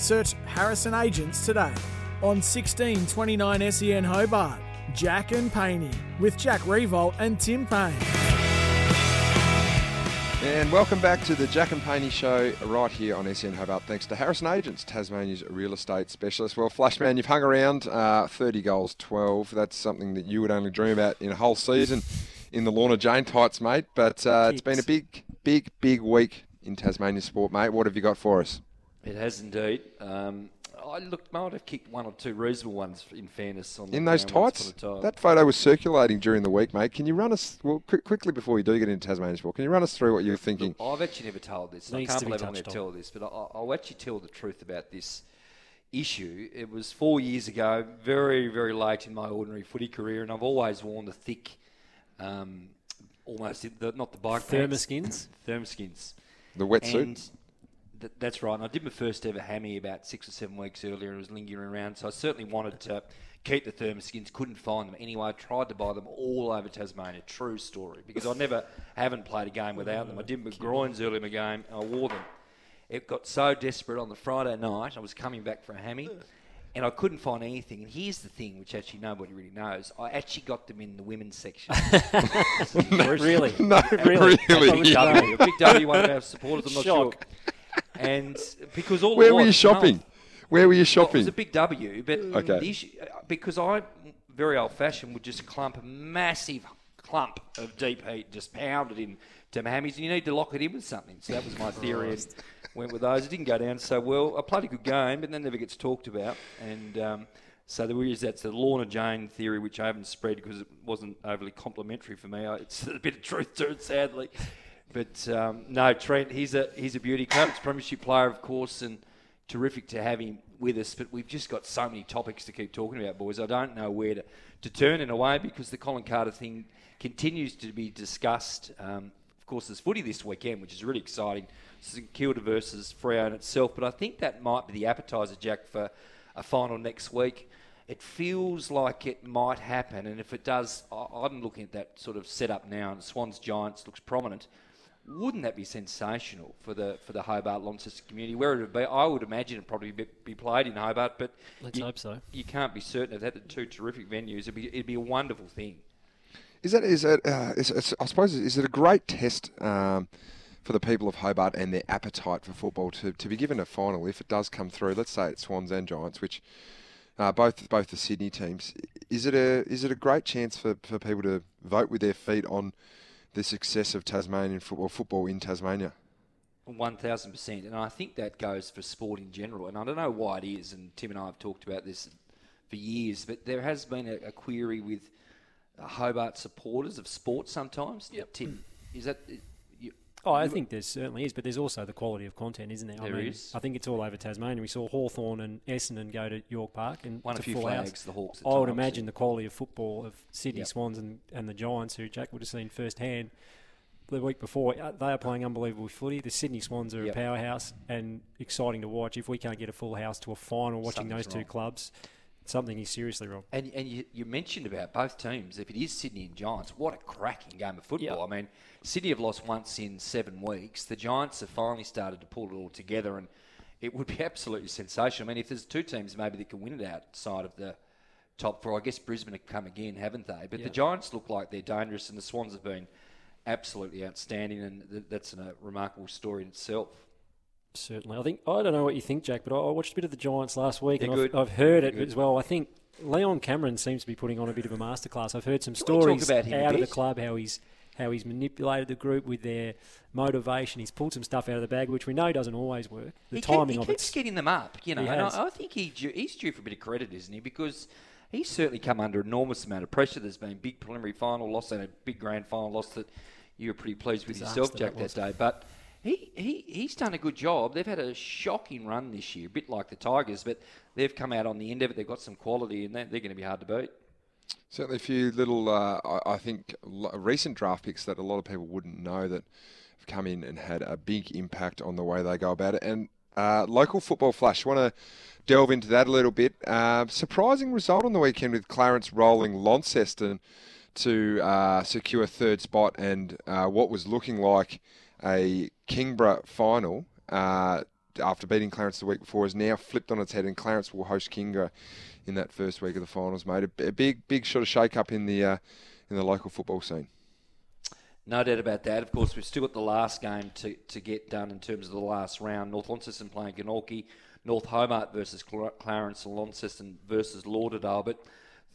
search Harrison Agents today. On 1629 SEN Hobart, Jack and Paney with Jack Riewoldt and Tim Paine. And welcome back to the Jack and Paney show right here on SEN Hobart. Thanks to Harrison Agents, Tasmania's real estate specialist. Well, Flashman, you've hung around uh, 30 goals, 12. That's something that you would only dream about in a whole season in the Lorna Jane tights, mate. But uh, it's been a big, big, big week in Tasmania sport, mate. What have you got for us? It has indeed. Um, I looked, might have kicked one or two reasonable ones in fairness. On in those tights, that photo was circulating during the week, mate. Can you run us well quick, quickly before we do get into Tasmania sport? Can you run us through what you were thinking? Look, I've actually never told this. I can't believe I'm going to tell this, but I, I'll actually tell the truth about this issue. It was four years ago, very, very late in my ordinary footy career, and I've always worn the thick, um, almost the, not the bike thermoskins, thermoskins, the wetsuit. Th- that's right. And I did my first ever hammy about six or seven weeks earlier and was lingering around. So I certainly wanted to keep the thermoskins. Couldn't find them anyway. I tried to buy them all over Tasmania. True story. Because I never haven't played a game without them. I did my groins early in my game. and I wore them. It got so desperate on the Friday night. I was coming back for a hammy. And I couldn't find anything. And here's the thing, which actually nobody really knows. I actually got them in the women's section. no, really? No, really. really. Big W, a big W, one of our supporters. I'm not Shock. sure and because all Where were you shopping? no, Where were you well, shopping? it was a big W, but Okay. the issue, because I very old fashioned would just clump a massive clump of deep heat, just pound it in to my hammies, and you need to lock it in with something. So that was my theory. and went with those. It didn't go down so well. I played a good game, but that never gets talked about. And um, so there is that's the Lorna Jane theory, which I haven't spread because it wasn't overly complimentary for me. I, it's a bit of truth to it, sadly. But um, no, Trent, he's a he's a beauty. Club's premiership player, of course, and terrific to have him with us. But we've just got so many topics to keep talking about, boys. I don't know where to, to turn in a way because the Colin Carter thing continues to be discussed. Um, of course, there's footy this weekend, which is really exciting. St Kilda versus Freo in itself, but I think that might be the appetizer, Jack, for a final next week. It feels like it might happen, and if it does, I'm looking at that sort of setup now, and Swans Giants looks prominent. Wouldn't that be sensational for the for the Hobart Launceston community? Where it would be, I would imagine it'd probably be, be played in Hobart, but Let's you, hope so. You can't be certain of that. The two terrific venues, it'd be it'd be a wonderful thing. Is that is it? Uh, is, is, I suppose is it a great test um, for the people of Hobart and their appetite for football to, to be given a final if it does come through? Let's say it's Swans and Giants, which uh, both both the Sydney teams. Is it a is it a great chance for, for people to vote with their feet on the success of Tasmanian football football in Tasmania? One thousand percent, and I think that goes for sport in general. And I don't know why it is. And Tim and I have talked about this for years, but there has been a, a query with Hobart supporters of sport sometimes. Yep. Tim, is that? Oh, I think there certainly is, but there's also the quality of content, isn't there? There I mean, is. I think it's all over Tasmania. We saw Hawthorn and Essendon go to York Park and Won a it's few full flags, house. the Hawks at I would times, imagine the quality of football of Sydney Yep. Swans and, and the Giants, who Jack would have seen firsthand the week before. uh, They are playing unbelievable footy. The Sydney Swans are Yep. a powerhouse and exciting to watch. If we can't get a full house to a final watching Something's those two wrong. clubs, something is seriously wrong. And, and you, you mentioned about both teams. If it is Sydney and Giants, what a cracking game of football. I mean, Sydney have lost once in seven weeks. The Giants have finally started to pull it all together, and it would be absolutely sensational. I mean, if there's two teams maybe that can win it outside of the top four, I guess Brisbane have come again, haven't they? But the Giants look like they're dangerous, and the Swans have been absolutely outstanding, and th- that's a remarkable story in itself. Certainly. I think I don't know what you think, Jack, but I watched a bit of the Giants last week, They're and I've. I've heard it good. as well. I think Leon Cameron seems to be putting on a bit of a masterclass. I've heard some Can stories about him a out of the club how he's how he's manipulated the group with their motivation. He's pulled some stuff out of the bag, which we know doesn't always work. The he timing keep, he keeps getting them up, you know. And. I, I think he he's due for a bit of credit, isn't he? Because he's certainly come under enormous amount of pressure. There's been big preliminary final loss and a big grand final loss that you were pretty pleased with Disaster yourself, Jack, that, was. day. But he, he he's done a good job. They've had a shocking run this year, a bit like the Tigers, but they've come out on the end of it. They've got some quality, and they're, they're going to be hard to beat. Certainly, a few little, uh, I, think, recent draft picks that a lot of people wouldn't know that have come in and had a big impact on the way they go about it. And uh, local football flash, want to delve into that a little bit. Uh, surprising result on the weekend with Clarence rolling Launceston to uh, secure third spot and uh, what was looking like a Kingborough final. Uh, after beating Clarence the week before, is now flipped on its head, and Clarence will host Kingborough in that first week of the finals, mate. A, big, big sort of shake up in the uh, in the local football scene. No doubt about that. Of course, we've still got the last game to, to get done in terms of the last round. North Launceston playing Glenorchy, North Hobart versus Clarence, and Launceston versus Lauderdale. But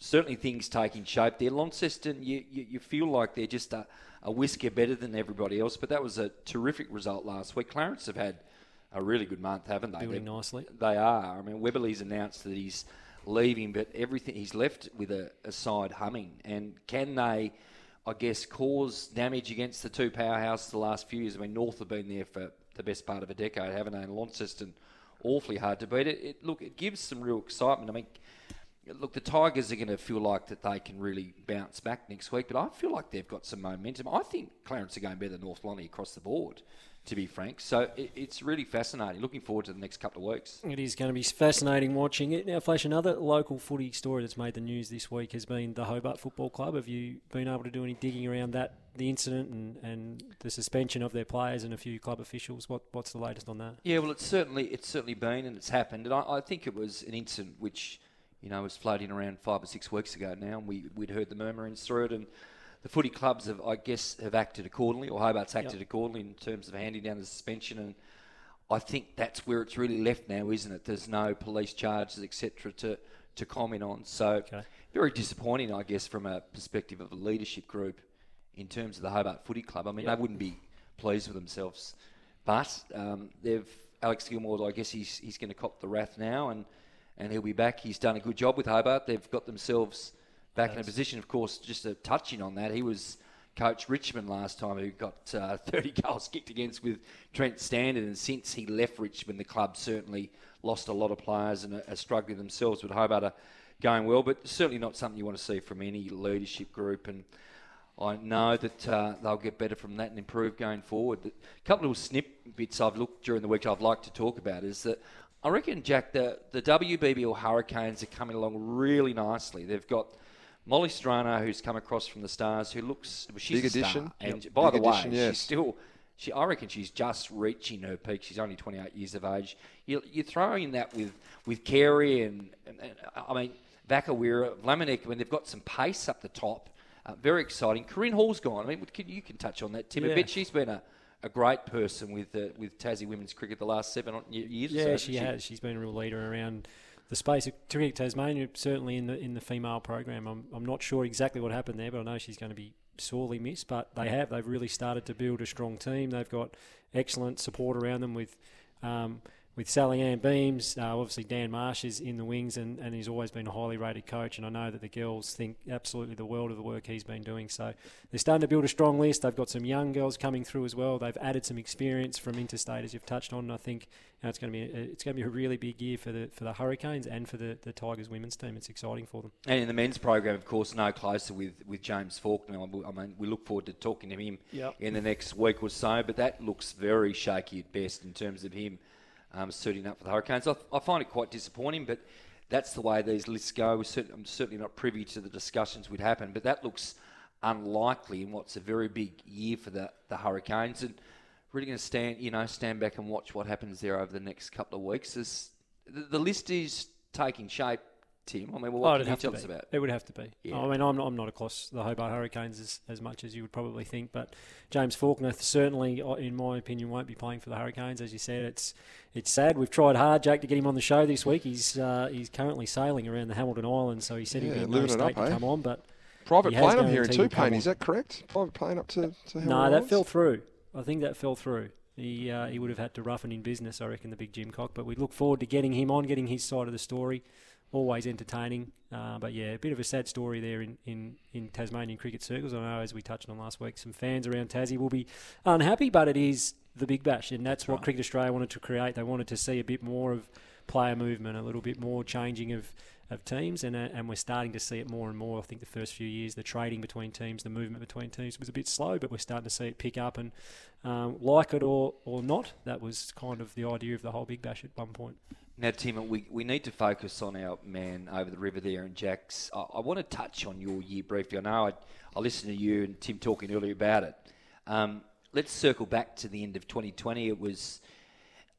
certainly things taking shape there. Launceston, you, you, you feel like they're just a, a whisker better than everybody else, but that was a terrific result last week. Clarence have had a really good month, haven't they? Building They're- nicely. They are. I mean, Webberley's announced that he's leaving, but everything he's left with a, a side humming. And can they, I guess, cause damage against the two powerhouses the last few years? I mean, North have been there for the best part of a decade, haven't they? And Launceston, awfully hard to beat. It, it look, it gives some real excitement. I mean. Look, the Tigers are going to feel like that they can really bounce back next week, but I feel like they've got some momentum. I think Clarence are going better than North Lonnie across the board, to be frank. So it, it's really fascinating. Looking forward to the next couple of weeks. It is going to be fascinating watching it. Now, Flash, another local footy story that's made the news this week has been the Hobart Football Club. Have you been able to do any digging around that, the incident and, and the suspension of their players and a few club officials? What, what's the latest on that? Yeah, well, it's certainly it's certainly been and it's happened, and I, I think it was an incident which you know it was floating around five or six weeks ago now, and we we'd heard the murmurings through it, and the footy clubs have, I guess, have acted accordingly, or Hobart's acted accordingly in terms of handing down the suspension, and I think that's where it's really left now, isn't it? There's no police charges, etc., to to comment on. So Okay. very disappointing, I guess, from a perspective of a leadership group in terms of the Hobart Footy Club. I mean, they wouldn't be pleased with themselves, but um, they've Alex Gilmore. I guess he's he's going to cop the wrath now, and and he'll be back. He's done a good job with Hobart. They've got themselves back in a position. Of course, just a touching on that, he was. Coach Richmond last time, who got uh, 30 goals kicked against with Trent Standen, and since he left Richmond, the club certainly lost a lot of players and are, struggling themselves. With Hobart are going well, but certainly not something you want to see from any leadership group. And I know that uh, they'll get better from that and improve going forward. A couple of little snippets I've looked during the week I'd like to talk about is that I reckon, Jack, the, the WBBL Hurricanes are coming along really nicely. They've got Molly Strano, who's come across from the Stars, who looks well, she's Big a addition. And Yep. by Big the addition, way, yes. she's still. She, I reckon she's just reaching her peak. She's only 28 years of age. You, you throw in that with with Carey and, and, and I mean Vakarewa, Vlaeminck. I mean they've got some pace up the top. Uh, very exciting. Corinne Hall's gone. I mean, can, you can touch on that, Tim. Yeah. bet she's been a, a great person with uh, with Tassie women's cricket the last seven years. or so, Yeah, she has. She's been a real leader around the space of Cricket Tasmania, certainly in the in the female program. I'm, I'm not sure exactly what happened there, but I know she's going to be sorely missed. But they have. They've really started to build a strong team. They've got excellent support around them with. Um, with Salliann Beams, uh, obviously Dan Marsh is in the wings and, and he's always been a highly rated coach. And I know that the girls think absolutely the world of the work he's been doing. So they're starting to build a strong list. They've got some young girls coming through as well. They've added some experience from interstate, as you've touched on. And I think you know, it's going to be a, it's going to be a really big year for the for the Hurricanes and for the, the Tigers women's team. It's exciting for them. And in the men's program, of course, no closer with, with James Faulkner. I mean, we look forward to talking to him Yep. in the next week or so. But that looks very shaky at best in terms of him um, suiting up for the Hurricanes. I, I find it quite disappointing, but that's the way these lists go. Certain, I'm certainly not privy to the discussions would happen, but that looks unlikely in what's a very big year for the, the Hurricanes. And really going to stand, you know, stand back and watch what happens there over the next couple of weeks. There's, the, the list is taking shape, Tim. I mean, well, what Oh, can it'd you have tell to us be. about? It It would have to be. Yeah. I mean, I'm not, I'm not across the Hobart Hurricanes as, as much as you would probably think, but James Faulkner certainly, uh, in my opinion, won't be playing for the Hurricanes. As you said, it's it's sad. We've tried hard, Jack, to get him on the show this week. He's uh, he's currently sailing around the Hamilton Islands, so he said Yeah, he'd be in no living it state up, to eh? come on, but Private he plane, I'm hearing guaranteed too, Paine. Is that correct? Private plane up to, to No, Hillary that fell through. I think that fell through. He uh, he would have had to roughen in business, I reckon, the big Jim Cock. But we look forward to getting him on, getting his side of the story. Always entertaining. Uh, but yeah, a bit of a sad story there in, in, in Tasmanian cricket circles. I know, as we touched on last week, some fans around Tassie will be unhappy, but it is the Big Bash, and that's what Cricket Australia wanted to create. They wanted to see a bit more of player movement, a little bit more changing of of teams, and uh, and we're starting to see it more and more. I think the first few years, the trading between teams, the movement between teams was a bit slow, but we're starting to see it pick up. And um, like it or or not, that was kind of the idea of the whole Big Bash at one point. Now, Tim, we, we need to focus on our man over the river there and Jack's. I, I want to touch on your year briefly. I know I, I listened to you and Tim talking earlier about it. Um, let's circle back to the end of 2020. It was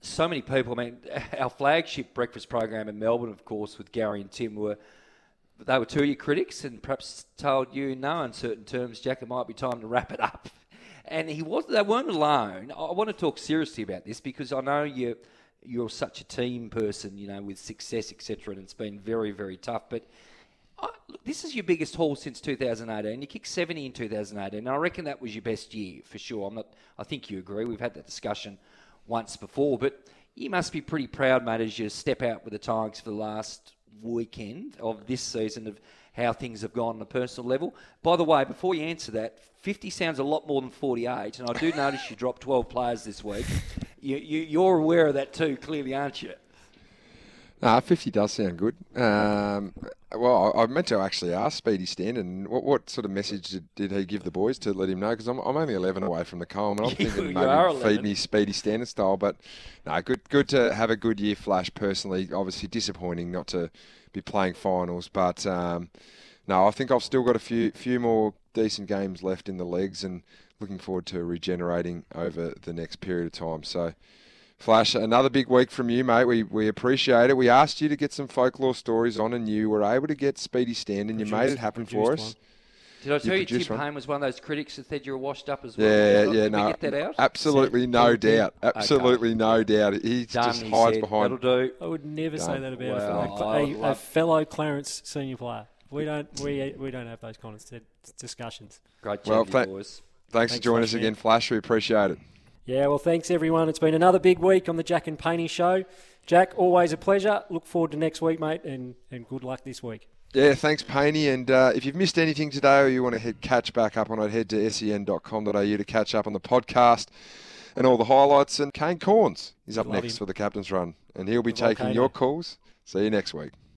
so many people. I mean, our flagship breakfast program in Melbourne, of course, with Gary and Tim, were they were two of your critics and perhaps told you, no uncertain terms, Jack, it might be time to wrap it up. And he was they weren't alone. I want to talk seriously about this because I know you you're such a team person, you know, with success, etc. And it's been very, very tough. But I, look, this is your biggest haul since 2018. You kicked 70 in 2018, and I reckon that was your best year for sure. I'm not. I think you agree. We've had that discussion once before, but you must be pretty proud, mate, as you step out with the Tigers for the last weekend of this season of how things have gone on a personal level. By the way, before you answer that, 50 sounds a lot more than 48, and I do notice you dropped 12 players this week. You, you, you're aware of that too, clearly, aren't you? Nah, 50 does sound good. Um, well, I, I meant to actually ask Speedy Standen what, what sort of message did, did he give the boys to let him know? Because I'm, I'm only 11 away from the Coleman. I'm thinking maybe 11. feed me Speedy Standen style. But no, good good to have a good year, Flash, personally. Obviously disappointing not to be playing finals. But um, no, I think I've still got a few few more decent games left in the legs and looking forward to regenerating over the next period of time. So. Flash, another big week from you, mate. We we appreciate it. We asked you to get some folklore stories on, and you were able to get Speedy Stand, and you made it happen for produced us. Did I tell you, Tim. Paine was one of those critics that said you were washed up as well? Yeah, Did yeah, we no, get that out? absolutely no Said- doubt, absolutely no doubt. He Done, just he hides said. behind. That'll do. I would never say that about Well, a, I a, would a love- fellow Clarence senior player. We don't we we don't have those kind of discussions. Great Well, chat, thank- boys. Thanks, for joining us again. Flash. We appreciate it. Yeah, well, thanks everyone. It's been another big week on the Jack and Paney show. Jack, always a pleasure. Look forward to next week, mate, and, and good luck this week. Yeah, thanks, Paney. And uh, if you've missed anything today or you want to head catch back up on it, head to sen.com.au to catch up on the podcast and all the highlights. And Kane Cornes is up Love next him. for the captain's run, and he'll be The taking volcano. your calls. See you next week.